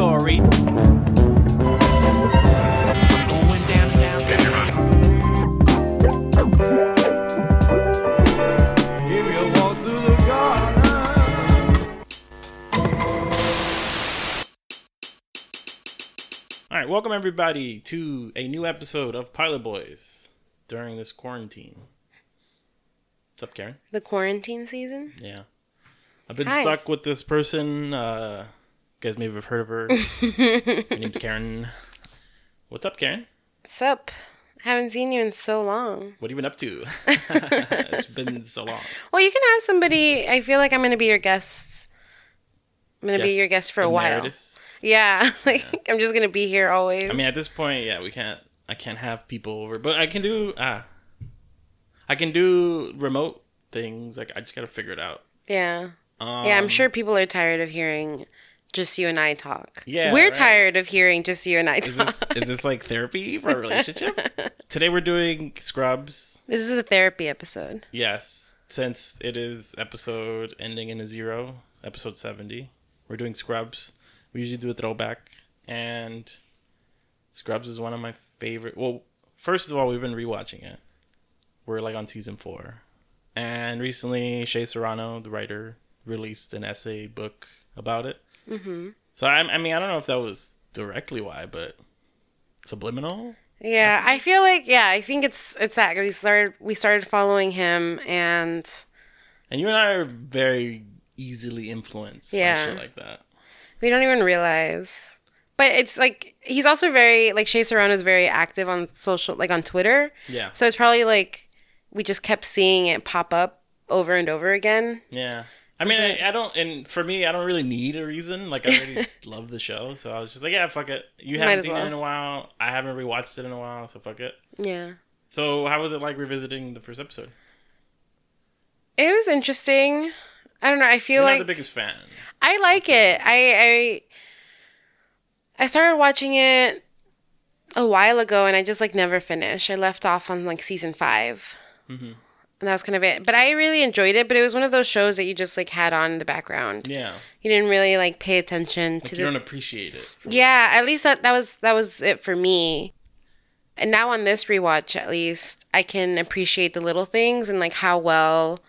story. Going downtown. Give me a walk through the garden. All right, welcome everybody to a new episode of Pilot Boys during this quarantine. What's up, Karen? The quarantine season? Yeah. I've been Hi. stuck with this person. Uh, guys maybe have heard of her. her name's Karen. What's up, Karen? What's up? Haven't seen you in so long. What have you been up to? it's been so long. Well, you can have somebody. I feel like I'm going to be your guest. I'm going to be your guest for a while. Yeah. Like, I'm just going to be here always. I mean, at this point, yeah, we can't. I can't have people over, but I can do. Ah, I can do remote things. Like I just gotta figure it out. yeah. Um, Yeah, I'm sure people are tired of hearing just you and I talk. Yeah, We're right. tired of hearing just you and I Is talk. this is this like therapy for a relationship? Today we're doing Scrubs. this is a therapy episode. Yes, since it is episode ending in a zero, episode seventy, we're doing Scrubs. We usually do a throwback, and Scrubs is one of my favorite. Well, first of all, we've been rewatching it. We're like on season four, and recently Shea Serrano, the writer, released an essay book about it. Mm-hmm. So I, I mean, I don't know if that was directly why, but subliminal. Yeah, I feel like yeah, I think it's it's that we started we started following him and And you and I are very easily influenced Yeah. shit like that. We don't even realize. But it's like he's also very like Shea Serrano is very active on social like on Twitter. Yeah. So it's probably like we just kept seeing it pop up over and over again. Yeah. I mean, I, I don't, and for me, I don't really need a reason. Like, I already love the show, so I was just like, yeah, fuck it. You Might haven't seen it in a while. I haven't rewatched it in a while, so fuck it. Yeah. So, how was it like revisiting the first episode? It was interesting. I don't know. I feel like You're like not the biggest fan. I like it. I I I started watching it a while ago and I just like never finished. I left off on like season 5. Mhm. And that was kind of it. But I really enjoyed it, but it was one of those shows that you just like had on in the background. Yeah. You didn't really like pay attention Like, to you the don't appreciate it. Yeah, at least that that was that was it for me. And now on this rewatch at least, I can appreciate the little things and like how well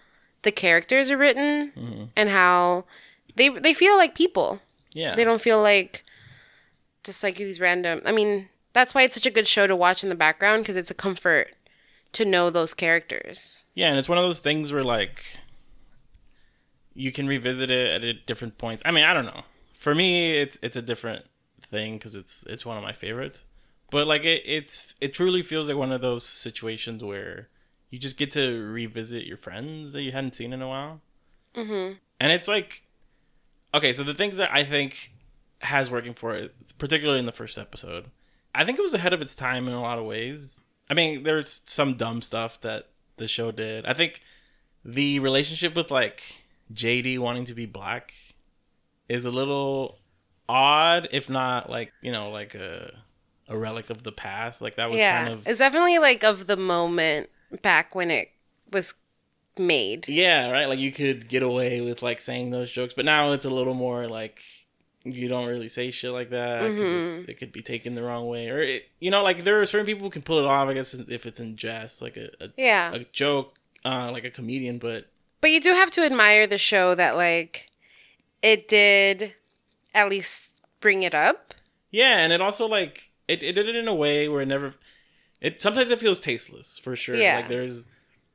the characters are written mm-hmm. and how they they feel like people. Yeah. They don't feel like just like these random. I mean, that's why it's such a good show to watch in the background because it's a comfort to know those characters. Yeah, and it's one of those things where like you can revisit it at different points. I mean, I don't know. For me, it's it's a different thing because it's it's one of my favorites. But like it it's it truly feels like one of those situations where you just get to revisit your friends that you hadn't seen in a while. Mm-hmm. And it's like, okay, so the things that I think has working for it, particularly in the first episode, I think it was ahead of its time in a lot of ways. I mean, there's some dumb stuff that the show did. I think the relationship with like JD wanting to be black is a little odd, if not like you know like a a relic of the past. Like that was yeah, kind of it's definitely like of the moment back when it was made. yeah, right. Like you could get away with like saying those jokes, but now it's a little more like you don't really say shit like that because it could be taken the wrong way, or it, you know, like there are certain people who can pull it off. I guess if it's in jest, like a, a Yeah. a joke, uh, like a comedian, but But you do have to admire the show that like it did at least bring it up. yeah, and it also like it, it did it in a way where it never. It sometimes it feels tasteless for sure. Yeah. like there's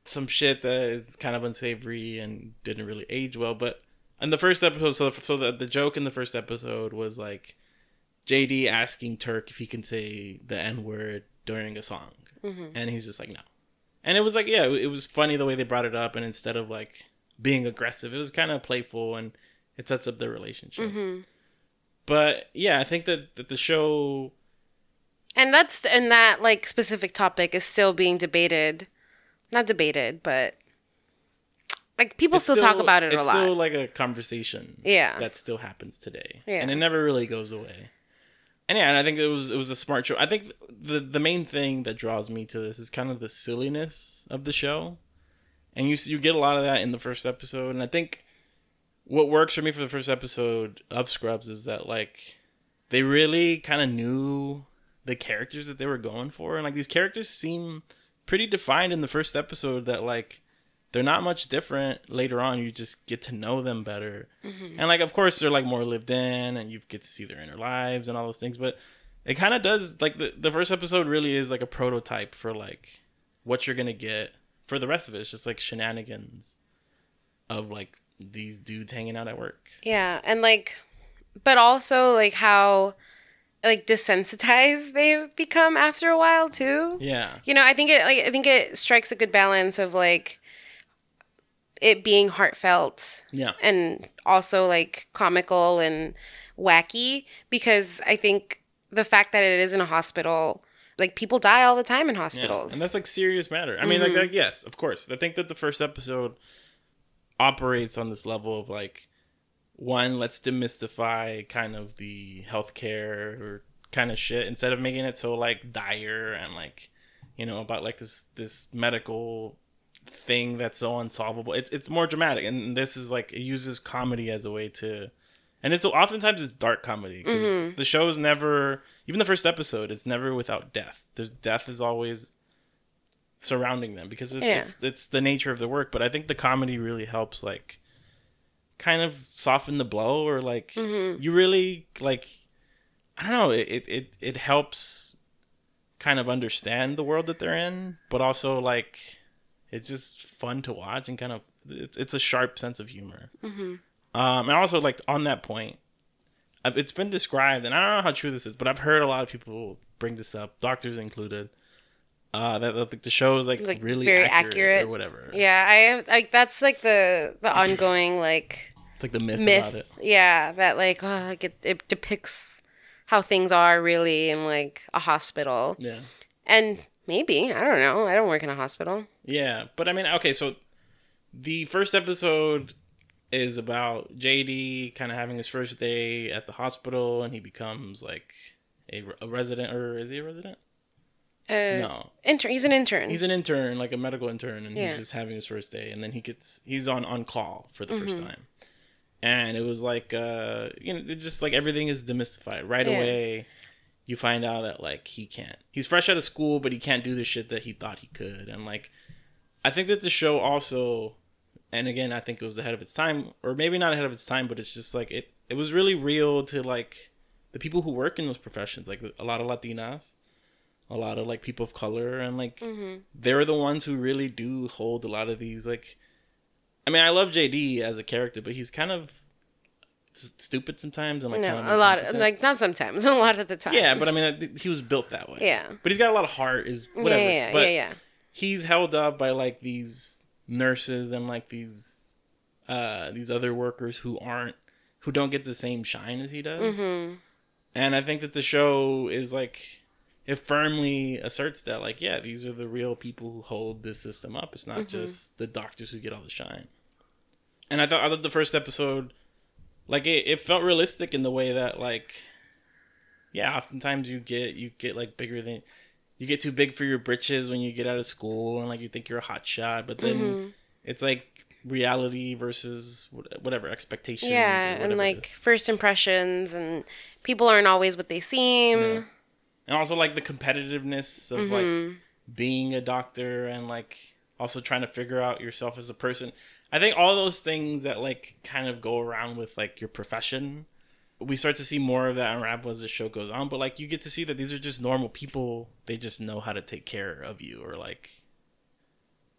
some shit that is kind of unsavory and didn't really age well. But in the first episode, so so the the joke in the first episode was like JD asking Turk if he can say the N word during a song, mm-hmm. and he's just like no. And it was like yeah, it was funny the way they brought it up, and instead of like being aggressive, it was kind of playful, and it sets up the relationship. Mm-hmm. But yeah, I think that, that the show And that's and that like specific topic is still being debated. Not debated, but like people it's still, talk about it a lot. It's still like a conversation. Yeah. that still happens today. Yeah. and it never really goes away. And yeah, and I think it was it was a smart show. I think the the main thing that draws me to this is kind of the silliness of the show, and you you get a lot of that in the first episode. And I think what works for me for the first episode of Scrubs is that like they really kind of knew the characters that they were going for, and like these characters seem pretty defined in the first episode. That like they're not much different later on. You just get to know them better, mm-hmm. and like of course they're like more lived in, and you get to see their inner lives and all those things. But it kind of does like the the first episode really is like a prototype for like what you're gonna get for the rest of it. It's just like shenanigans of like these dudes hanging out at work. Yeah, and like, but also like how like desensitized they've become after a while too. Yeah. You know, I think it like I think it strikes a good balance of like it being heartfelt Yeah. and also like comical and wacky because I think the fact that it is in a hospital, like people die all the time in Yeah. hospitals. And that's like serious matter. I mean, like, mm-hmm. like, yes, of course. I think that the first episode operates on this level of like, one, let's demystify kind of the healthcare or kind of shit instead of making it so like dire and like, you know, about like this this medical thing that's so unsolvable. It's it's more dramatic, and this is like it uses comedy as a way to. And it's oftentimes it's dark comedy because mm-hmm. the show is never even the first episode is never without death. There's death is always surrounding them because it's, Yeah. it's it's the nature of the work. But I think the comedy really helps like kind of soften the blow or like mm-hmm. you really like I don't know it it it helps kind of understand the world that they're in, but also like it's just fun to watch and kind of it's it's a sharp sense of humor. Um, and also like on that point, I've, it's been described, and I don't know how true this is, but I've heard a lot of people bring this up, doctors included, uh, that, that the show is like, Like, really very accurate, accurate. or whatever. yeah, I like that's like the the ongoing like It's like the myth, myth. about it. Yeah, that like oh, like it, it depicts how things are really in like a hospital. Yeah. And maybe, I don't know. I don't work in a hospital. Yeah, but I mean, okay, so the first episode is about JD kind of having his first day at the hospital, and he becomes like a, a resident, or is he a resident? Uh, No, Intern. He's an intern. he's an intern, like a medical intern, and Yeah. he's just having his first day, and then he gets he's on on call for the first Mm-hmm. time, and it was like uh you know it's just like everything is demystified right Yeah. away. You find out that like he can't. He's fresh out of school, but he can't do the shit that he thought he could, and like I think that the show also, and again I think it was ahead of its time, or maybe not ahead of its time, but it's just like it it was really real to like the people who work in those professions, like a lot of Latinas a lot of like people of color and like mm-hmm. they're the ones who really do hold a lot of these like i mean i love jd as a character but he's kind of stupid sometimes and like no, kind of a lot. incompetent. Like not sometimes. A lot of the time. yeah but i mean he was built that way Yeah. but he's got a lot of heart is whatever Yeah, yeah, but yeah, yeah. He's held up by like these nurses and like these uh these other workers who aren't who don't get the same shine as he does. Mm-hmm. and i think that the show is like it firmly asserts that like yeah these are the real people who hold this system up. It's not just the doctors who get all the shine. And i thought i thought the first episode like it, it felt realistic in the way that like yeah oftentimes you get you get like bigger than you get too big for your britches when you get out of school and like you think you're a hot shot but then Mm-hmm. it's like reality versus whatever expectations Yeah, or and like first impressions, and people aren't always what they seem. Yeah. and also like the competitiveness of Mm-hmm. like being a doctor and like also trying to figure out yourself as a person i think all those things that like kind of go around with like your profession we start to see more of that unravel as the show goes on but like you get to see that these are just normal people they just know how to take care of you or like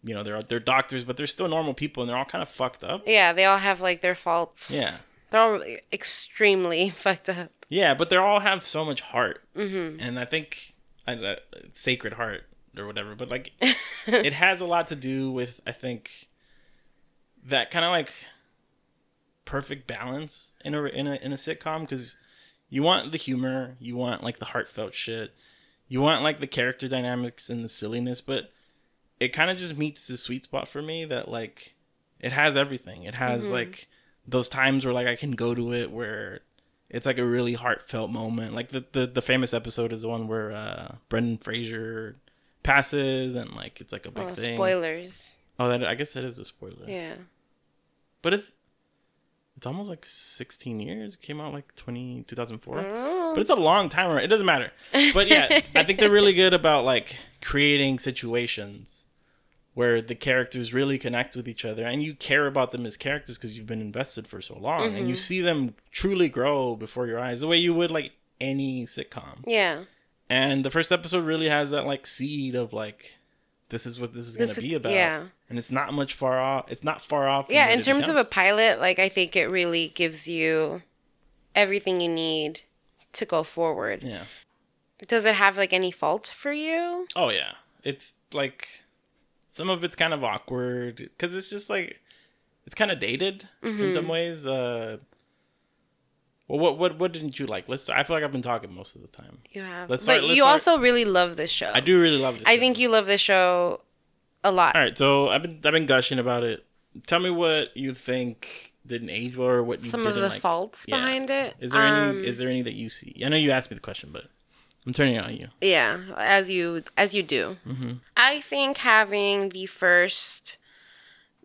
you know they're they're doctors but they're still normal people and they're all kind of fucked up Yeah, they all have like their faults. yeah They're all extremely fucked up. Yeah, but they all have so much heart, mm-hmm. and I think I, uh, sacred heart or whatever. But like, it has a lot to do with I think that kind of like perfect balance in a in a in a sitcom because you want the humor, you want like the heartfelt shit, you want like the character dynamics and the silliness, but it kind of just meets the sweet spot for me that like it has everything. It has like those times where like I can go to it where it's like a really heartfelt moment. Like the the, the famous episode is the one where uh Brendan Fraser passes and like it's like a big Oh, thing. spoilers. Oh, that I guess that is a spoiler. Yeah. But it's it's almost like 16 years. It came out like 20 2004. Oh. But it's a long time. It doesn't matter. But yeah, I think they're really good about like creating situations where the characters really connect with each other and you care about them as characters because you've been invested for so long and you mm-hmm. see them truly grow before your eyes the way you would like any sitcom. Yeah. And the first episode really has that like seed of like this is what this is going to be about. yeah. And it's not much far off. It's not far off. Yeah, in terms of a pilot, like I think it really gives you everything you need to go forward. Yeah. Does it have like any fault for you? Oh yeah, it's like some of it's kind of awkward because it's just like it's kind of dated in Mm-hmm. some ways. Uh, well, what what what didn't you like? Let's. I feel like I've been talking most of the time. You have. Let's but start- let's you start- also really love this show. I do really love this. I show. think you love this show a lot. All right, so I've been I've been gushing about it. Tell me what you think didn't age well, or what you Some of the like. faults Yeah. behind it. Is there Um, any? Is there any that you see? I know you asked me the question, but I'm turning it on you. Yeah, as you as you do. Mm-hmm. I think having the first,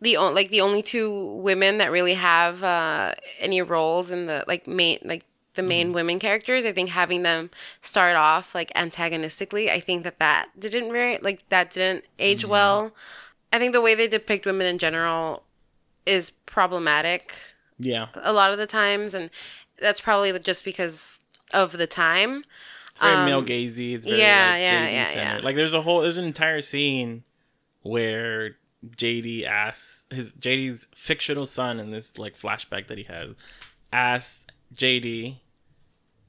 the on, like the only two women that really have uh, any roles in the like main like the main Mm-hmm. women characters. I think having them start off like antagonistically, I think that that didn't very like that didn't age Mm-hmm. well. I think the way they depict women in general is problematic Yeah, a lot of the times, and that's probably just because of the time. it's very Um, male gazy. It's very yeah, like, yeah, yeah, yeah. Like there's a whole there's an entire scene where JD asks his JD's fictional son in this like flashback that he has asks JD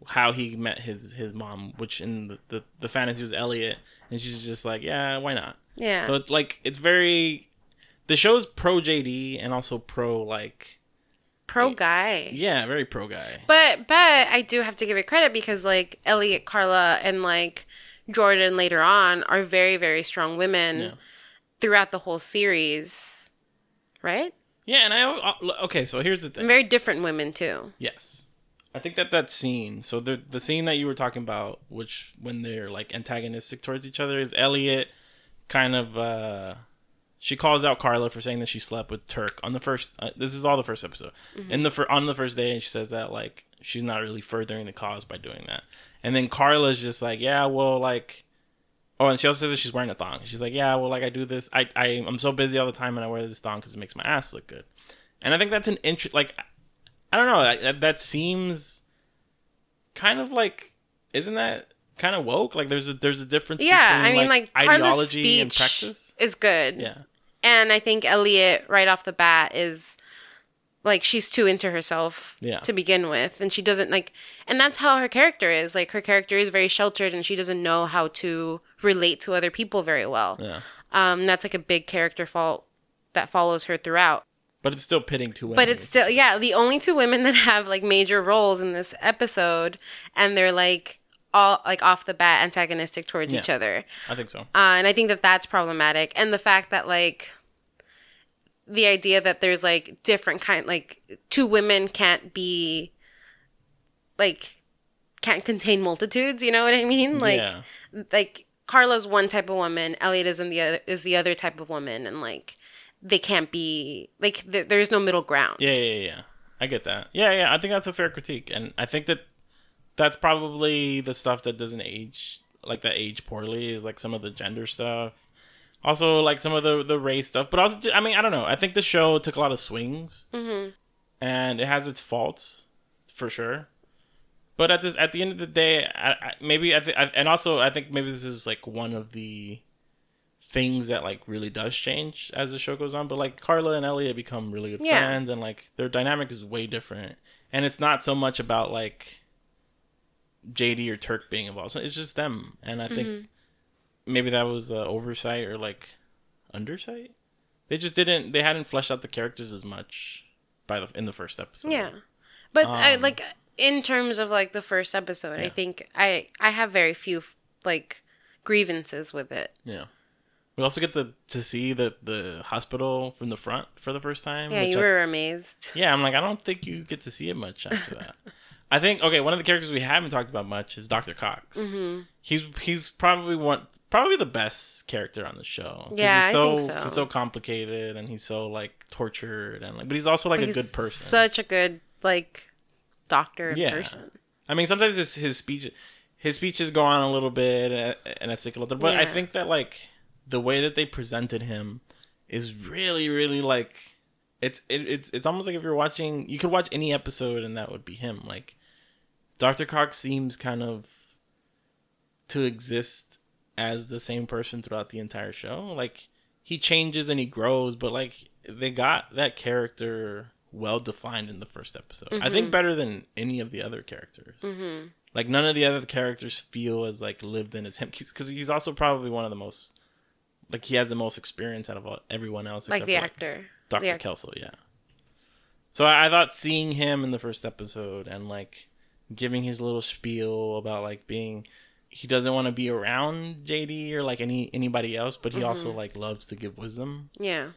how he met his his mom, which in the, the, the fantasy was Elliot, and she's just like, yeah, why not? Yeah. So it's like it's very the show's pro JD and also pro like Pro guy. yeah, very pro guy. But but I do have to give it credit because like Elliot, Carla, and like Jordan later on are very very strong women Yeah. Throughout the whole series, right? Yeah, and I okay, so here's the thing. Very different women too. Yes. I think that that scene, so the the scene that you were talking about, which when they're like antagonistic towards each other, is Elliot kind of uh she calls out Carla for saying that she slept with Turk on the first. Uh, this is all the first episode. In the fir- on the first day, and she says that like she's not really furthering the cause by doing that. And then Carla's just like, yeah, well, like, oh, and she also says that she's wearing a thong. She's like, yeah, well, like I do this. I I I'm so busy all the time, and I wear this thong because it makes my ass look good. And I think that's an interest. Like, I don't know. That, that seems kind of like, isn't that kind of woke? Like, there's a there's a difference. Yeah, I mean like, Carla's ideology and practice. is good. Yeah, And I think Elliot right off the bat is like she's too into herself Yeah. to begin with and she doesn't like and that's how her character is. Like her character is very sheltered and she doesn't know how to relate to other people very well. yeah. Um that's like a big character fault that follows her throughout. But it's still pitting two women. But it's still yeah, the only two women that have like major roles in this episode and they're like all like off the bat antagonistic towards Yeah. each other. I think so. Uh, and I think that that's problematic. And the fact that like the idea that there's like different kind like two women can't be like can't contain multitudes. You know what I mean? Like yeah. like Carla's one type of woman, Elliot is in the other is the other type of woman, and like they can't be like th- there's no middle ground. Yeah, yeah, yeah, yeah. I get that. Yeah, yeah. I think that's a fair critique, and I think that that's probably the stuff that doesn't age like that age poorly is like some of the gender stuff. Also, like some of the the race stuff, but also, I mean, I don't know. I think the show took a lot of swings, Mm-hmm. and it has its faults for sure. But at this, at the end of the day, I, I, maybe I, th- I and also I think maybe this is like one of the things that like really does change as the show goes on. But like Carla and Elliot become really good Yeah. friends, and like their dynamic is way different. And it's not so much about like JD or Turk being involved. So it's just them, and I think Mm-hmm. maybe that was uh, oversight or like undersight. They just didn't. They hadn't fleshed out the characters as much by the in the first episode. Yeah. But I, Um, like in terms of like the first episode, I think I I have very few like grievances with it. Yeah. We also get to to see the the hospital from the front for the first time. Yeah, you I- were amazed. yeah, I'm like, I don't think you get to see it much after that. I think okay, one of the characters we haven't talked about much is Dr. Cox. Mm-hmm. He's he's probably one probably the best character on the show. Yeah, he's I so, think so. He's so complicated and he's so like tortured and like, but he's also like But a good person. Such a good like doctor and Yeah. person. I mean, sometimes his his speech, his speeches go on a little bit uh, and, and it's like a little, but I think that like the way that they presented him is really, really like it's it, it's it's almost like if you're watching, you could watch any episode and that would be him. Like Doctor Cox seems kind of to exist as the same person throughout the entire show. Like he changes and he grows, but like they got that character well defined in the first episode. I think better than any of the other characters. Mm-hmm. Like none of the other characters feel as like lived in as him because he's also probably one of the most like he has the most experience out of all, everyone else. Like the for, actor. Dr. The Kelso, yeah. So I, I thought seeing him in the first episode and like giving his little spiel about like being he doesn't want to be around JD or like any anybody else, but he also Mm-hmm. like loves to give wisdom. Yeah.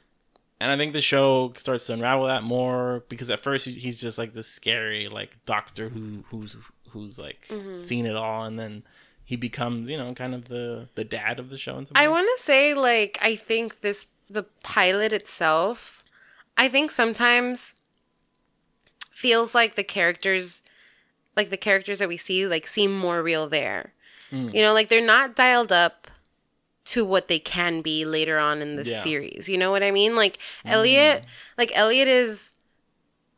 And I think the show starts to unravel that more because at first he's just like this scary like doctor who who's who's like Mm-hmm. seen it all, and then he becomes you know kind of the the dad of the show. Some I want to say like I think this the pilot itself I think sometimes feels like the characters like the characters that we see like seem more real there. Mm. You know, like they're not dialed up to what they can be later on in the Yeah. Series. You know what I mean? Like mm. Elliot like Elliot is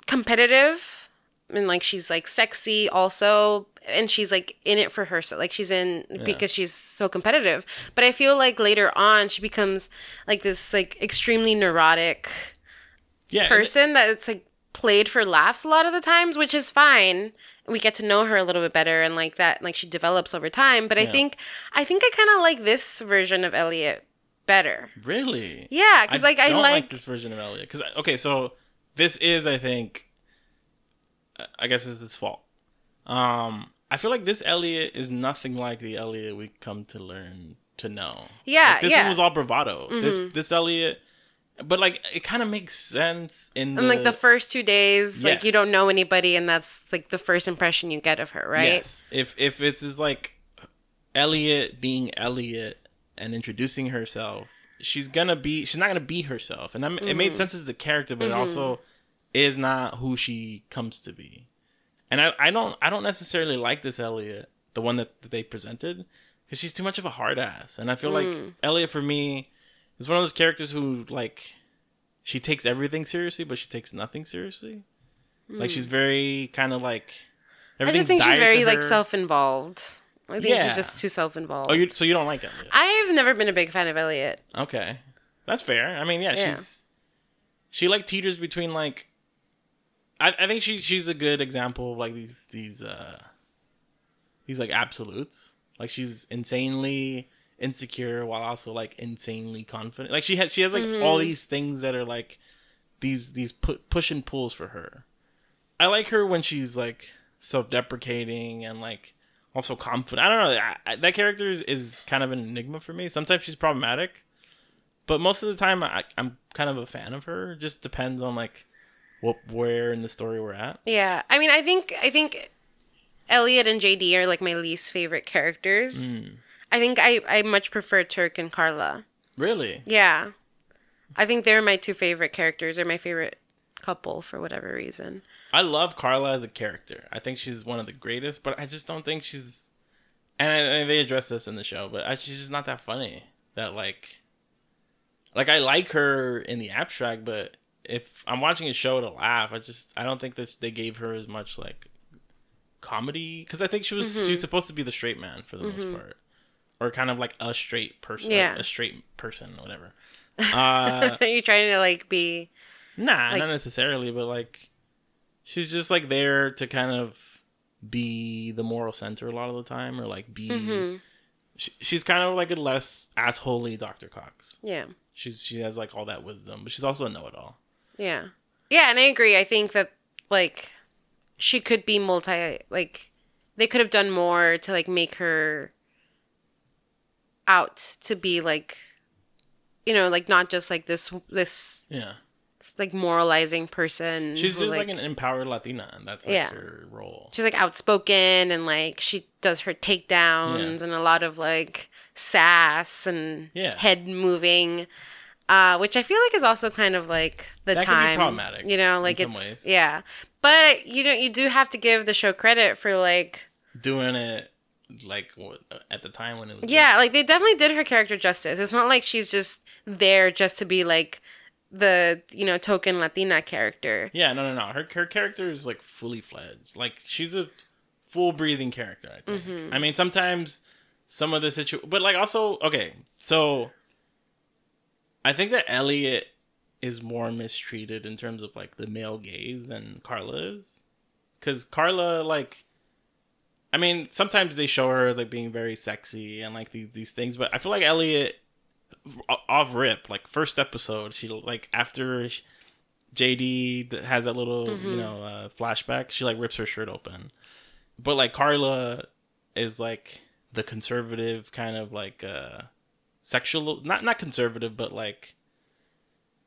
competitive and like she's like sexy also and she's like in it for herself like she's in because she's so competitive but i feel like later on she becomes like this like extremely neurotic yeah, person that it's like played for laughs a lot of the times which is fine we get to know her a little bit better and like that like she develops over time but i think i think i kind of like this version of elliot better Really? yeah because like i don't like, this version of Elliot because okay, so this is I think, I guess it's his fault. Um, I feel like this Elliot is nothing like the Elliot we come to learn to know. Yeah, Like, this yeah. Mm-hmm. one was all bravado. This this Elliot, but like it kind of makes sense in the, and like the first two days like you don't know anybody and that's like the first impression you get of her right Yes. If if it's is like Elliot being Elliot and introducing herself, she's gonna be she's not gonna be herself, and that, it Mm-hmm. made sense as the character, but it also is not who she comes to be. And I, I don't I don't necessarily like this Elliot, the one that, that they presented, because she's too much of a hard ass, and I feel like Mm. Elliot for me is one of those characters who like she takes everything seriously, but she takes nothing seriously. Like she's very kind of like. Mm. i just think she's very like self-involved i think Yeah. she's just too self-involved Oh, you so you don't like Elliot? i've never been a big fan of elliot Okay, that's fair. I mean, yeah, Yeah. she's she like teeters between like. I, I think she she's a good example of like these these uh these like absolutes. Like she's insanely insecure while also like insanely confident. Like she has she has like Mm-hmm. all these things that are like these these pu- push and pulls for her. I like her when she's like self-deprecating and like also confident. I don't know. I, I, that character is, is kind of an enigma for me. Sometimes she's problematic, but most of the time I, I'm kind of a fan of her. It just depends on like what where in the story we're at. yeah i mean i think i think elliot and jd are like my least favorite characters Hmm. I think i i much prefer turk and carla Really? yeah i think they're my two favorite characters they're my favorite couple for whatever reason I love Carla as a character. I think she's one of the greatest, but I just don't think she's. And, I, and they address this in the show, but I, she's just not that funny. That like, like I like her in the abstract, but if I'm watching a show to laugh, I just I don't think that they gave her as much like comedy because I think she was Mm-hmm. she's supposed to be the straight man for the most part, or kind of like a straight person, Yeah. a straight person, whatever. Uh, you're trying to like be Nah, Like- not necessarily, but like she's just like there to kind of be the moral center a lot of the time, or like be. Mm-hmm. She, she's kind of like a less assholey Dr. Cox. yeah She's she has like all that wisdom, but she's also a know-it-all. Yeah. Yeah, and I agree. I think that like she could be multi like they could have done more to like make her out to be like you know, like not just like this this Yeah, like moralizing person. she's who, just like, an empowered Latina, and that's like Yeah. her role. she's like outspoken and like she does her takedowns Yeah. and a lot of like sass and Yeah. head moving. Uh, which I feel like is also kind of like the That time, problematic you know, like in it's some ways. yeah. But you know, you do have to give the show credit for like Doing it like at the time when it was Yeah, like they definitely did her character justice. It's not like she's just there just to be like the you know token Latina character. Yeah, no, no, no. Her her character is like fully fledged. Like she's a full breathing character. I think. Mm-hmm. I mean, sometimes some of the situ, but like also okay. So I think that Elliot is more mistreated in terms of like the male gaze than Carla is, because Carla like. I mean, sometimes they show her as like being very sexy and like these these things, but I feel like Elliot off rip, like first episode, she like after JD has that little you know uh, flashback, she like rips her shirt open, but like Carla is like the conservative kind of like uh sexual not not conservative but like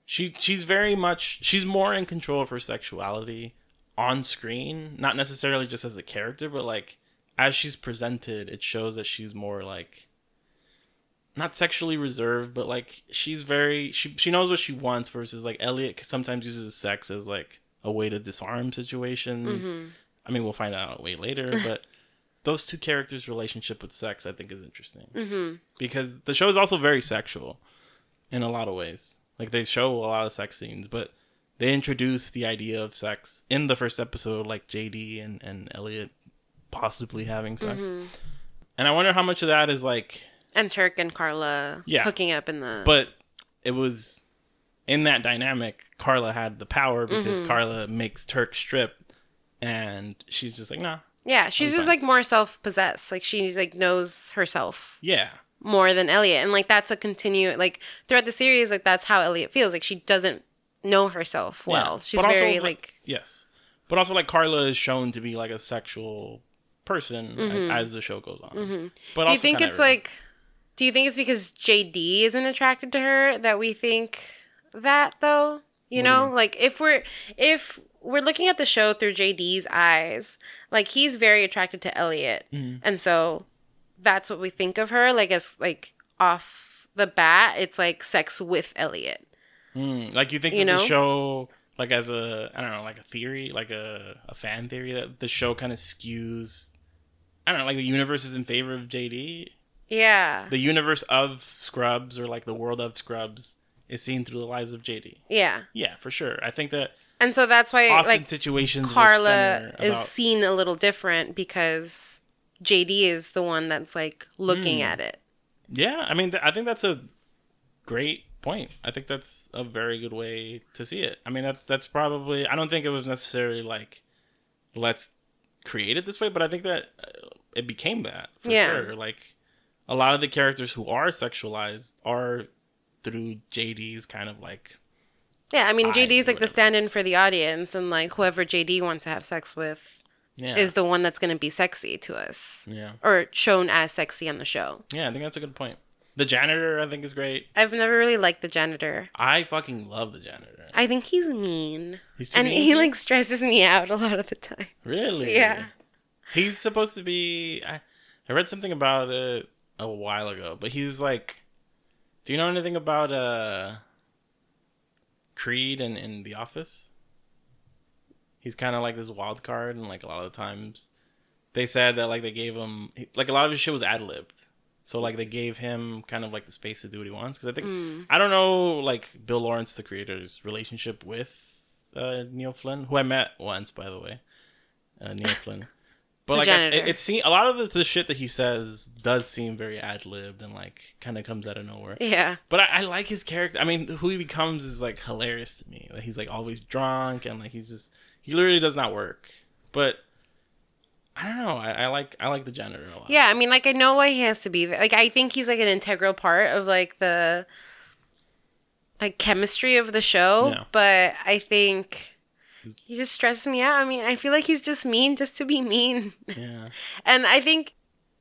she she's very much she's more in control of her sexuality on screen not necessarily just as a character but like as she's presented it shows that she's more like not sexually reserved but like she's very she she knows what she wants versus like Elliot sometimes uses sex as like a way to disarm situations I mean we'll find out way later but those two characters relationship with sex I think is interesting Mm-hmm. because the show is also very sexual in a lot of ways. Like they show a lot of sex scenes, but they introduce the idea of sex in the first episode, like JD and and Elliot possibly having sex. Mm-hmm. And I wonder how much of that is like, And Turk and Carla Yeah. hooking up in the but it was in that dynamic. Carla had the power because Mm-hmm. Carla makes Turk strip, and she's just like, nah, yeah, she's I'm just fine. like more self possessed. Like she like knows herself yeah, more than Elliot, and like that's a continue like throughout the series. Like that's how Elliot feels. Like she doesn't know herself well. Yeah. She's also, very like- like Yes, but also like Carla is shown to be like a sexual person like, as the show goes on. But Mm-hmm. Do also you think it's everything. like? Do you think it's because JD isn't attracted to her that we think that though? You know, like if we're if we're looking at the show through JD's eyes, like he's very attracted to Elliot, Mm-hmm. and so that's what we think of her. Like as like off the bat, it's like sex with Elliot. Mm, like you think You that the know? show like as a I don't know like a theory like a, a fan theory that the show kind of skews I don't know like the universe is in favor of JD Yeah, the universe of Scrubs or like the world of Scrubs is seen through the eyes of JD yeah, yeah for sure I think that and so that's why often like situations Carla is about- seen a little different because JD is the one that's like looking Hmm. at it. Yeah, I mean, th- I think that's a great point. I think that's a very good way to see it. I mean, that's that's probably. I don't think it was necessarily like, let's create it this way, but I think that uh, it became that for Yeah. sure. Like, a lot of the characters who are sexualized are through JD's kind of like. Yeah, I mean JD's like the stand-in for the audience, and like whoever JD wants to have sex with Yeah. is the one that's going to be sexy to us, yeah. or shown as sexy on the show. Yeah, I think that's a good point. The janitor, I think, is great. I've never really liked the janitor. I fucking love the janitor. I think he's mean, He's too and mean he like stresses me out a lot of the time. Really? Yeah. He's supposed to be. I, I read something about it a while ago, but he was like, "Do you know anything about uh Creed and in The Office?" He's kind of like this wild card, and like a lot of times, they said that like they gave him like a lot of his shit was ad libbed. So like they gave him kind of like the space to do what he wants? Because I think I don't know like Bill Lawrence the creator's relationship with uh, Neil Flynn who I met once by the way uh, Neil Flynn. But The like I- it, it seems a lot of the, the shit that he says does seem very ad libbed and like kind of comes out of nowhere. Yeah, but I, I like his character I mean who he becomes is like hilarious to me. Like, he's like always drunk and like he's just he literally does not work. But I don't know I, I like I like the janitor a lot yeah. I mean, like I know why he has to be there. Like I think he's like an integral part of like the like chemistry of the show, Yeah. but I think. He just stresses me out. I mean, I feel like he's just mean just to be mean. yeah and I think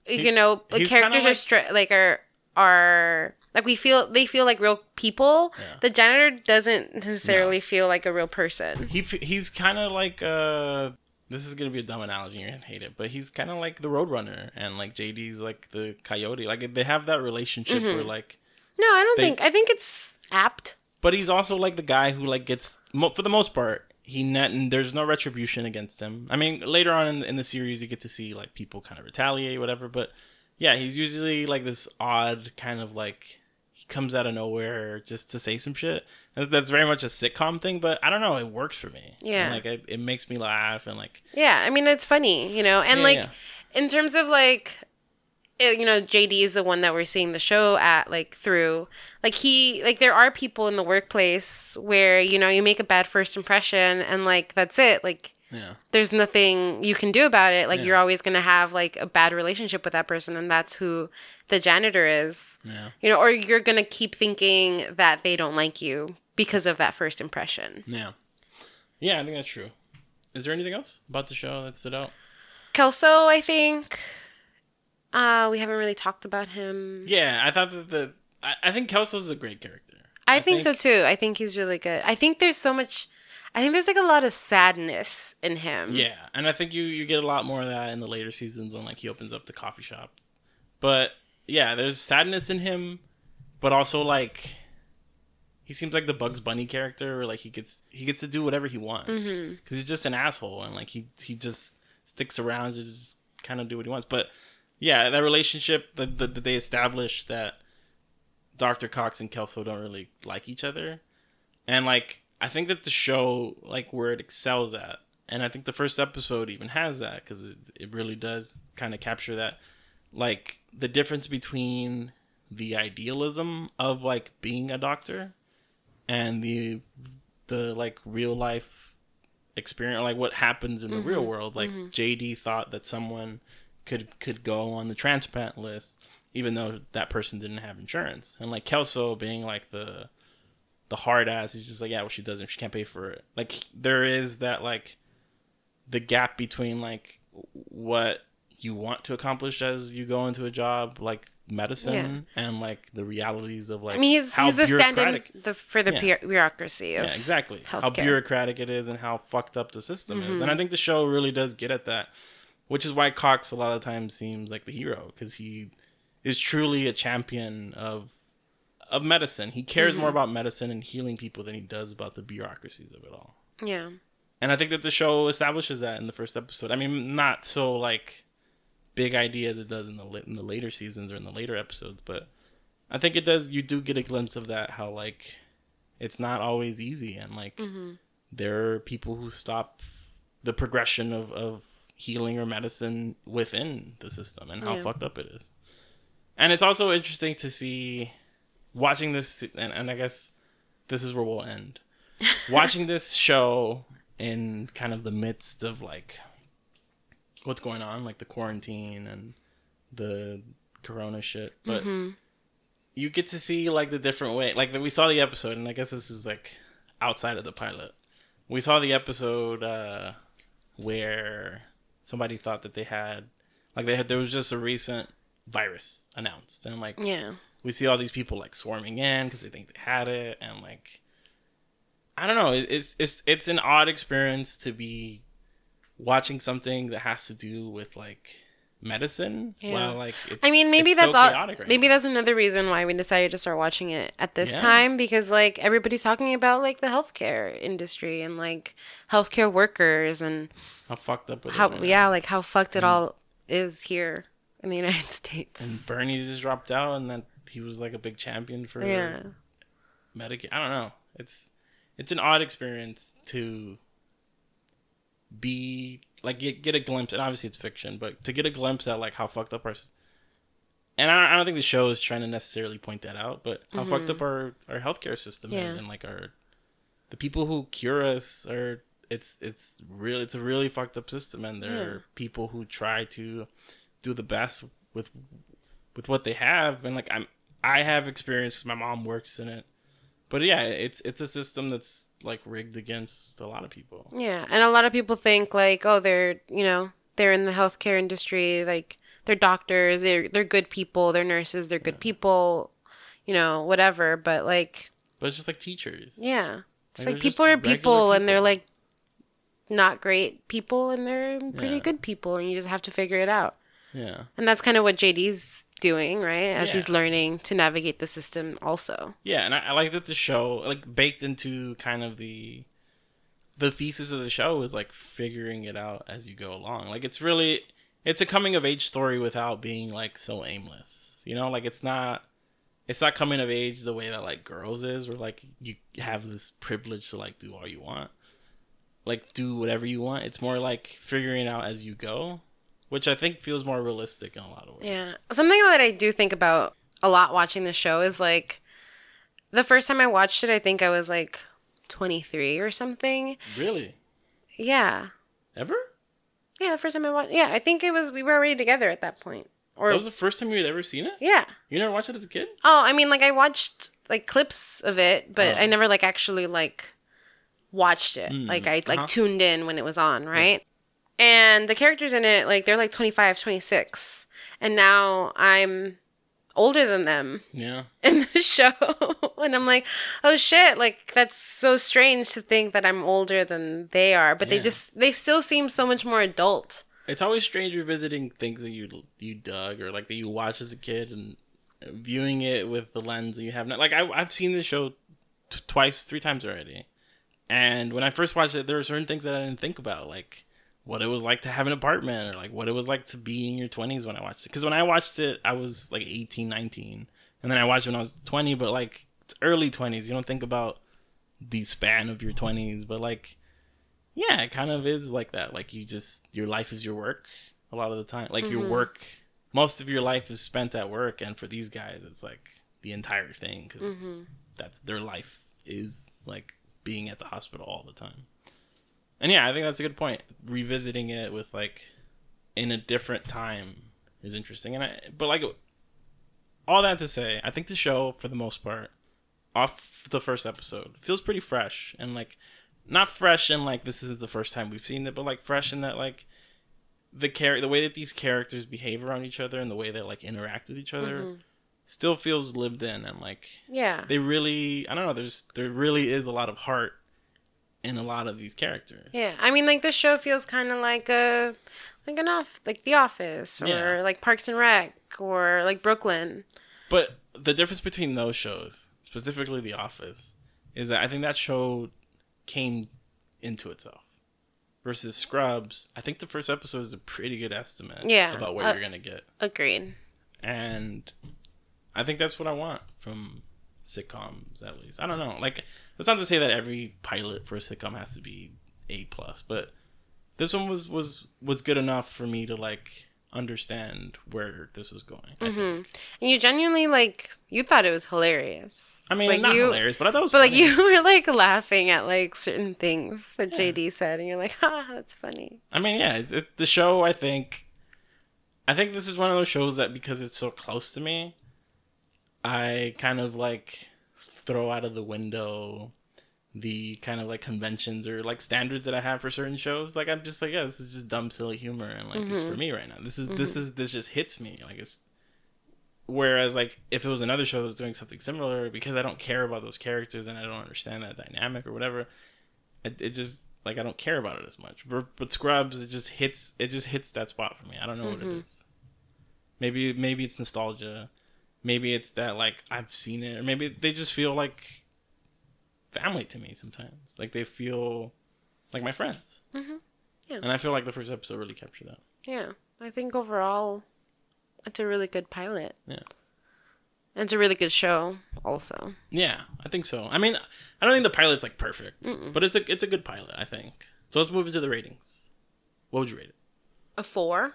you know the characters kinda are stra- like are are like we feel they feel like real people. Yeah. The janitor doesn't necessarily feel like a real person. he f- he's kind of like uh this is gonna be a dumb analogy. You're gonna hate it, but he's kind of like the Roadrunner, and like JD's like the Coyote. Like they have that relationship where mm-hmm. like, No, I don't They- think. I think it's apt. but he's also like the guy who like gets for the most part. He net and there's no retribution against him. I mean, later on in, in the series, you get to see like people kind of retaliate, whatever. But yeah, he's usually like this odd kind of like he comes out of nowhere just to say some shit. That's, that's very much a sitcom thing, but I don't know, it works for me. And, Yeah. like it, it makes me laugh and like Yeah, I mean it's funny, you know, and Yeah, like yeah. in terms of like, eh, you know, JD is the one that we're seeing the show at like through. Like he, like there are people in the workplace where you know you make a bad first impression and like that's it. Like yeah. there's nothing you can do about it. Like Yeah. you're always gonna have like a bad relationship with that person, and that's who the janitor is. Yeah. You know, or you're gonna keep thinking that they don't like you because of that first impression. Yeah. Yeah, I think that's true. Is there anything else about the show that stood out? Kelso, I think. Uh, we haven't really talked about him. Yeah, I thought that the I, I think Kelso's a great character. I, think, so too. I think he's really good. I think there's so much. I think there's like a lot of sadness in him. Yeah, and I think you you get a lot more of that in the later seasons when like he opens up the coffee shop. But yeah, there's sadness in him, but also like he seems like the Bugs Bunny character, where like he gets he gets to do whatever he wants because Mm-hmm. he's just an asshole and like he he just sticks around just kind of do what he wants. But yeah, that relationship that, that, that they established that Dr. Cox and Kelso don't really like each other. And like I think that the show like where it excels at and I think the first episode even has that cuz it it really does kind of capture that like the difference between the idealism of like being a doctor and the the like real life experience like what happens in the real mm-hmm. world. Like mm-hmm. JD thought that someone could could go on the transplant list even though that person didn't have insurance. And like Kelso being like the the hard ass he's just like yeah well she doesn't she can't pay for it like there is that like the gap between like what you want to accomplish as you go into a job like medicine and like the realities of like I mean, he's how he's the stand-in the, for the Yeah. bureaucracy of yeah, exactly. How bureaucratic it is and how fucked up the system is. Mm-hmm. And I think the show really does get at that, which is why Cox a lot of times seems like the hero because he is truly a champion of of medicine. He cares Mm-hmm. more about medicine and healing people than he does about the bureaucracies of it all. yeah. And I think that the show establishes that in the first episode. I mean, not so like big idea as it does in the in the later seasons or in the later episodes, but I think it does. You do get a glimpse of that. How like it's not always easy, and like Mm-hmm. there are people who stop the progression of of healing or medicine within the system and how Yeah. fucked up it is. And it's also interesting to see watching this, and, and I guess this is where we'll end. watching this show in kind of the midst of like what's going on, like the quarantine and the corona shit. But you get to see like the different way. Like we saw the episode, and I guess this is like outside of the pilot. We saw the episode uh, where somebody thought that they had like they had there was just a recent virus announced, and I'm like Yeah. We see all these people like swarming in because they think they had it and like i don't know it's it's it's an odd experience to be watching something that has to do with like medicine Yeah. while like it's, I mean, maybe it's so that's all. chaotic maybe now. that's another reason why we decided to start watching it at this Yeah. time because like everybody's talking about like the healthcare industry and like healthcare workers and how fucked up how right now. yeah like how fucked it all is here in the United States. and bernie's just dropped out and then he was like a big champion for yeah. Medicaid. I don't know. It's it's an odd experience to be like get, get a glimpse, and obviously it's fiction, but to get a glimpse at like how fucked up our and I, I don't think the show is trying to necessarily point that out, but how fucked up mm-hmm. our our healthcare system Yeah. is, and like our the people who cure us are it's it's real it's a really fucked up system, and there Yeah. are people who try to do the best with with what they have, and like I'm I have experience. My mom works in it, but yeah, it's it's a system that's like rigged against a lot of people. Yeah, and a lot of people think like, oh, they're you know they're in the healthcare industry, like they're doctors, they're they're good people, they're nurses, they're good people, you know, whatever. But like, But it's just like teachers. yeah, it's Like, like, people are people, and they're like not great people and they're pretty Yeah. good people, and you just have to figure it out. Yeah. And that's kind of what JD's doing, right? As Yeah. he's learning to navigate the system, also. Yeah, and I, I like that the show, like baked into kind of the the thesis of the show is like figuring it out as you go along. Like it's really it's a coming of age story without being like so aimless. You know, like it's not it's not coming of age the way that like girls is where like you have this privilege to like do all you want. Like do whatever you want. It's more like figuring out as you go, which I think feels more realistic in a lot of ways. Yeah. Something that I do think about a lot watching the show is like the first time I watched it, I think I was like 23 or something. Really? Yeah. Ever? Yeah, the first time I watched Yeah, I think it was we were already together at that point. Or That was the first time you had ever seen it? Yeah. You never watched it as a kid? Oh, I mean like I watched like clips of it, but Oh. I never like actually like watched it. Like I like uh-huh. tuned in when it was on, right? And the characters in it like they're like 25, 26. And now I'm older than them. Yeah. in the show and i'm like oh shit like that's so strange to think that i'm older than they are but they just they still seem so much more adult It's always strange revisiting things that you you dug or like that you watched as a kid and viewing it with the lens that you have now. Like I, I've seen this show t- twice, three times already, and when I first watched it, there were certain things that I didn't think about, like what it was like to have an apartment or like what it was like to be in your 20s when I watched it. Because when I watched it, I was like 18, 19, and then I watched it when I was 20, but like it's early 20s. You don't think about the span of your 20s, but like yeah, it kind of is like that. Like you just your life is your work a lot of the time. Like your mm-hmm. work, most of your life is spent at work, and for these guys, it's like the entire thing because mm-hmm. that's their life is like being at the hospital all the time. And yeah, I think that's a good point. Revisiting it with like in a different time is interesting, and I but like all that to say, I think the show for the most part, off the first episode, feels pretty fresh and like not fresh and like this is the first time we've seen it, but like fresh in that like the char- the way that these characters behave around each other and the way they like interact with each other mm-hmm. still feels lived in and like yeah. they really I don't know, there's there really is a lot of heart in a lot of these characters. yeah i mean like this show feels kind of like a like an off like the office or Yeah. like parks and rec or like brooklyn But the difference between those shows, specifically The Office, is that I think that show came into itself. Versus Scrubs, I think the first episode is a pretty good estimate Yeah, about what uh, you're gonna get. agreed And I think that's what I want from sitcoms at least. I don't know. Like that's not to say that every pilot for a sitcom has to be A plus, but this one was was was good enough for me to like understand where this was going. Mm-hmm. Think. and you genuinely like you thought it was hilarious I mean, like not you hilarious, but I thought it was but like you were like laughing at like certain things that jd said and you're like ha ah, that's funny I mean, yeah, it, it, the show. I think, I think this is one of those shows that because it's so close to me, I kind of like throw out of the window the kind of like conventions or like standards that I have for certain shows. Like I'm just like, yeah, this is just dumb, silly humor, and like it's for mm-hmm. me right now. This is mm-hmm. this is this just hits me. Like it's. Whereas, like, if it was another show that was doing something similar, because I don't care about those characters and I don't understand that dynamic or whatever, it, it just like I don't care about it as much. But, but Scrubs, it just hits it just hits that spot for me. I don't know what it mm-hmm. is. Maybe maybe it's nostalgia. Maybe it's that like I've seen it, or maybe they just feel like family to me sometimes. Like they feel like my friends. Mm-hmm. Yeah. And I feel like the first episode really captured that. Yeah, I think overall, it's a really good pilot. Yeah. And it's a really good show, also. Yeah, I think so. I mean, I don't think the pilot's like perfect, but it's a it's a good pilot. I think. So let's move into the ratings. What would you rate it? A four?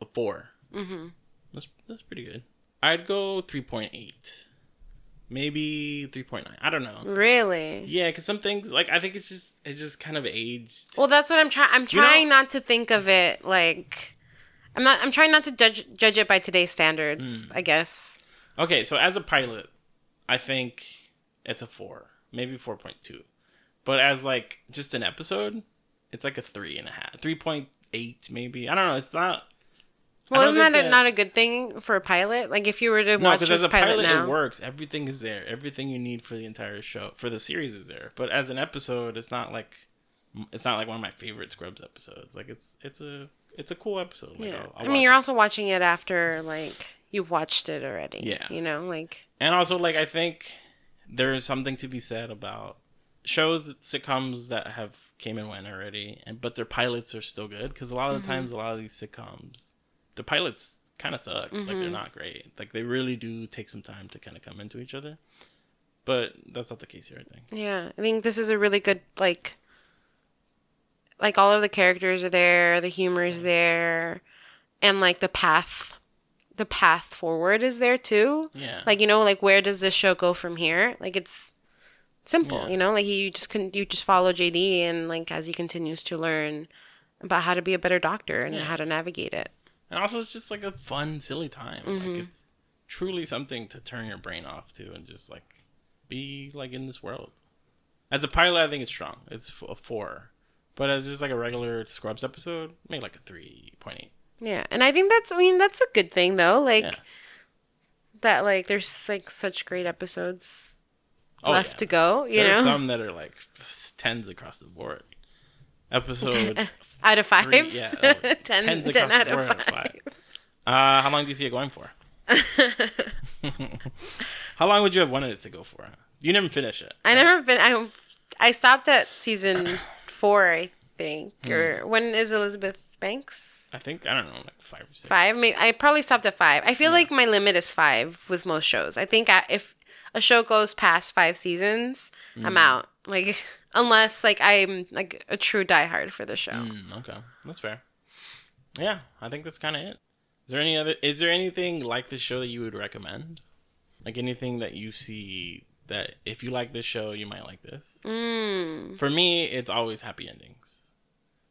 A four. Mm-hmm. That's that's pretty good. I'd go three point eight, maybe three point nine. I don't know. Really? Yeah, because some things like I think it's just it's just kind of aged. Well, that's what I'm trying. I'm know- trying not to think of it like. I'm not. I'm trying not to judge judge it by today's standards. Hmm. I guess. Okay, so as a pilot, I think it's a four, maybe four point two, but as like just an episode, it's like a three and a half, three point eight maybe. I don't know. It's not. Well, isn't that, a, not a good thing for a pilot? Like, if you were to No, watch this as a pilot, pilot, now, it works. Everything is there. Everything you need for the entire show, for the series, is there. But as an episode, it's not like it's not like one of my favorite Scrubs episodes. Like it's it's a it's a cool episode. Like, Yeah. I'll- I'll I mean, you're it. also watching it after like you've watched it already. Yeah. You know, like and also like I think there's something to be said about shows sitcoms that have came and went already, and but their pilots are still good because a lot of Mm-hmm. the times a lot of these sitcoms, the pilots kind of suck. Like Mm-hmm. they're not great. Like they really do take some time to kind of come into each other. But that's not the case here. I think. yeah, I think this is a really good like like all of the characters are there, the humor is there, and like the path the path forward is there too. Yeah. Like you know, like where does this show go from here? Like it's simple, Yeah. you know. Like you just can you just follow JD and like as he continues to learn about how to be a better doctor and Yeah. how to navigate it. And also, it's just like a fun, silly time. Mm-hmm. Like it's truly something to turn your brain off to and just like be like in this world. As a pilot, I think it's strong. It's a four, but as just like a regular Scrubs episode, maybe like a three point eight. Yeah, and I think that's I mean that's a good thing though. Like Yeah. that like there's like such great episodes Oh, left yeah. to go, you There know. some that are like tens across the board. Episode out of 5. three, yeah, oh, 10, 10 out of 5. out of five. Uh, how long do you see it going for? how long would you have wanted it to go for? You never finish it. I never been I I stopped at season 4, I think. Hmm. Or when is Elizabeth Banks? I think I don't know, like five or six. 5. Maybe I probably stopped at 5. I feel like my limit is 5 with most shows. I think I, if a show goes past 5 seasons, Hmm. I'm out. Like unless like I'm like a true diehard for the show. Mm, okay, that's fair. Yeah, I think that's kind of it. Is there any other? Is there anything like this show that you would recommend? Like anything that you see that if you like this show, you might like this. Mm. For me, it's always happy endings.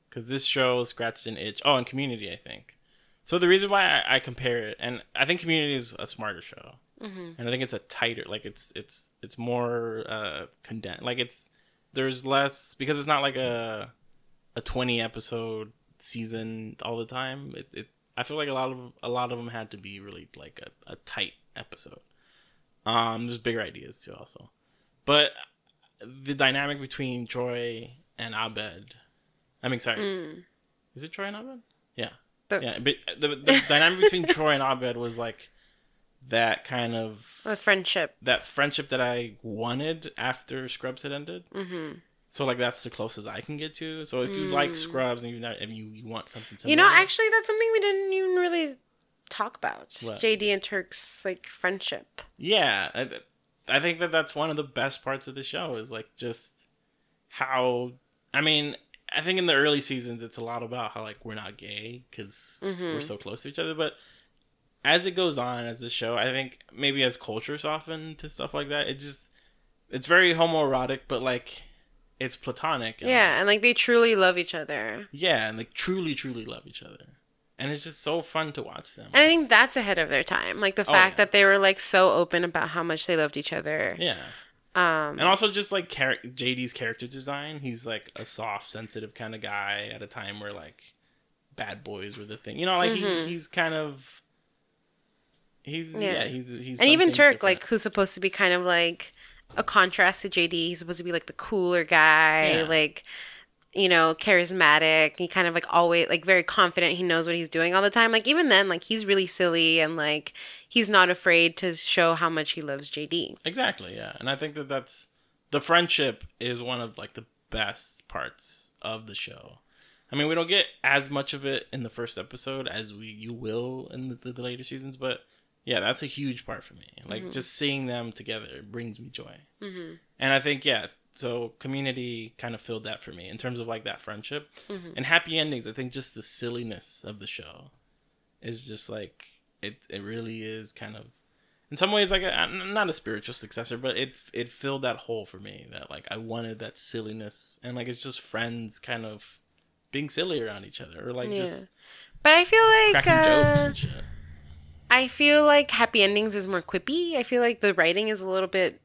Because this show scratched an itch. Oh, and Community, I think. So the reason why I, I compare it, and I think Community is a smarter show, Mm-hmm. and I think it's a tighter, like it's it's it's more uh, condensed. Like it's there's less because it's not like a a twenty episode season all the time. It, it I feel like a lot of a lot of them had to be really like a, a tight episode. Um, there's bigger ideas too, also, but the dynamic between Troy and Abed. I mean, sorry, is it Troy and Abed? Yeah, Mm. The- yeah. But the, the dynamic between Troy and Abed was like that kind of A friendship. that friendship that I wanted after Scrubs had ended. Mm-hmm. So like that's the closest I can get to. So if you like Scrubs and you not, and you, you want something similar, Mm. You know, actually, that's something we didn't even really talk about. Just What? JD and Turk's like friendship. yeah, I, I think that that's one of the best parts of the show is like just how I mean. I think in the early seasons, it's a lot about how like we're not gay because we're so close to each other. But as it goes on as the show, I think maybe as culture softened to stuff like that, it just it's very homoerotic, but like it's platonic. and, Yeah, and like they truly love each other. Yeah, and like truly, truly love each other. And it's just so fun to watch them. And I think that's ahead of their time. Like the Oh, fact yeah. that they were like so open about how much they loved each other. yeah. Um, And also just like char- JD's character design, he's like a soft, sensitive kind of guy at a time where like bad boys were the thing. You know, like he, he's kind of he's yeah. Yeah. he's he's and even Turk, different. like who's supposed to be kind of like a contrast to JD. He's supposed to be like the cooler guy, Yeah. like you know, charismatic. He kind of like always like very confident. He knows what he's doing all the time. Like even then, like he's really silly and like he's not afraid to show how much he loves JD. Exactly, yeah. And I think that that's the friendship is one of like the best parts of the show. I mean, we don't get as much of it in the first episode as we you will in the, the, later seasons, but yeah, that's a huge part for me. Like just seeing them together brings me joy. Mm-hmm. And I think yeah, so Community kind of filled that for me in terms of like that friendship and happy endings. I think just the silliness of the show is just like it. It really is kind of in some ways like a, not a spiritual successor but it it filled that hole for me that like i wanted that silliness and like it's just friends kind of being silly around each other or like Yeah. just But I feel like cracking jokes uh, and shit I feel like Happy Endings is more quippy. I feel like the writing is a little bit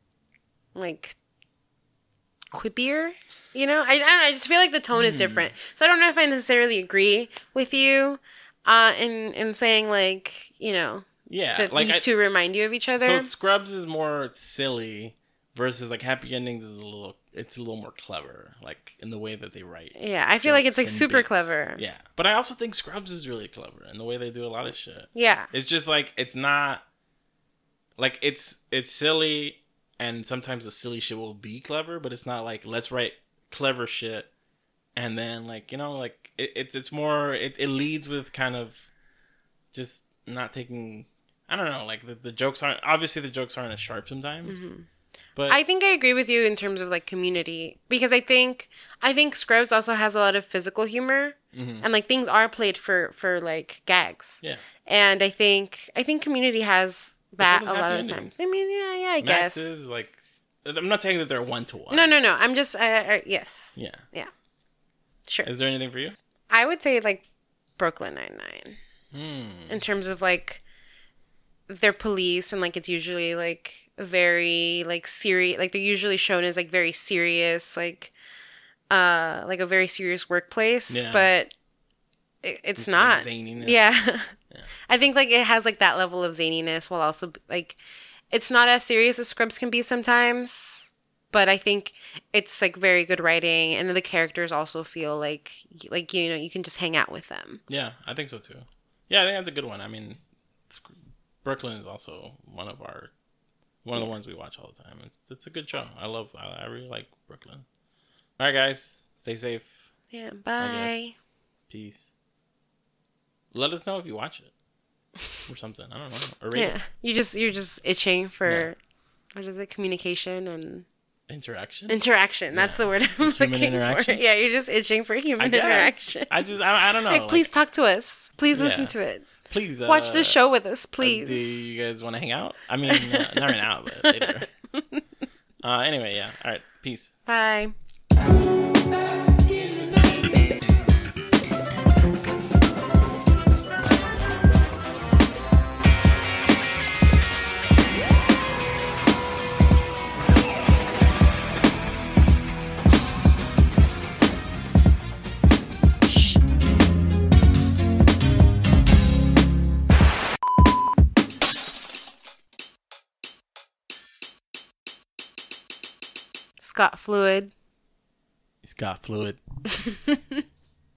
like quippier. You know, I, I don't know. I just feel like the tone is Hmm. different. So I don't know if I necessarily agree with you uh, in in saying like you know yeah that like these I, two remind you of each other. so scrubs is more silly versus like Happy Endings is a little it's a little more clever, like in the way that they write. Yeah, I feel like it's like super bits. clever. Yeah, but I also think Scrubs is really clever in the way they do a lot of shit. Yeah. It's just like it's not like it's it's silly and sometimes the silly shit will be clever, but it's not like let's write clever shit and then like you know like it, it's it's more it, it leads with kind of just not taking I don't know like the, the jokes aren't obviously the jokes aren't as sharp sometimes. Mm-hmm. But I think I agree with you in terms of like community because I think I think Scrubs also has a lot of physical humor Mhm. and like things are played for for like gags. yeah, And I think I think community has that a lot of the Endings. times. I mean, yeah, yeah, I Max guess. is like I'm not saying that they're one to one. No, no, no. I'm just uh, uh, yes. Yeah. Yeah. Sure. Is there anything for you? I would say like Brooklyn Nine Nine Hmm. in terms of like their police and like it's usually like very like serious like they're usually shown as like very serious like uh like a very serious workplace Yeah. but it, it's It's not like zaniness. yeah i think like it has like that level of zaniness while also like it's not as serious as scrubs can be sometimes but i think it's like very good writing and the characters also feel like like you know you can just hang out with them Yeah, I think so too. Yeah, I think that's a good one. I mean, Brooklyn is also one of our one of the ones we watch all the time. It's it's a good show. I love. I, I really like Brooklyn. All right, guys, stay safe. yeah bye Peace. Let us know if you watch it or something. I don't know. Or Yeah, you just you're just itching for Yeah. what is it? Communication and interaction. interaction. That's the word I'm Human looking interaction? for. Yeah, you're just itching for human guess. interaction. I just I, I don't know. Like, please talk to us. Please listen Yeah. to it. Please uh, Watch this show with us, uh, please. Do you guys want to hang out? I mean, uh, not right now, but later. uh, anyway, yeah. All right. Peace. Bye. Scott Fluid. Got fluid.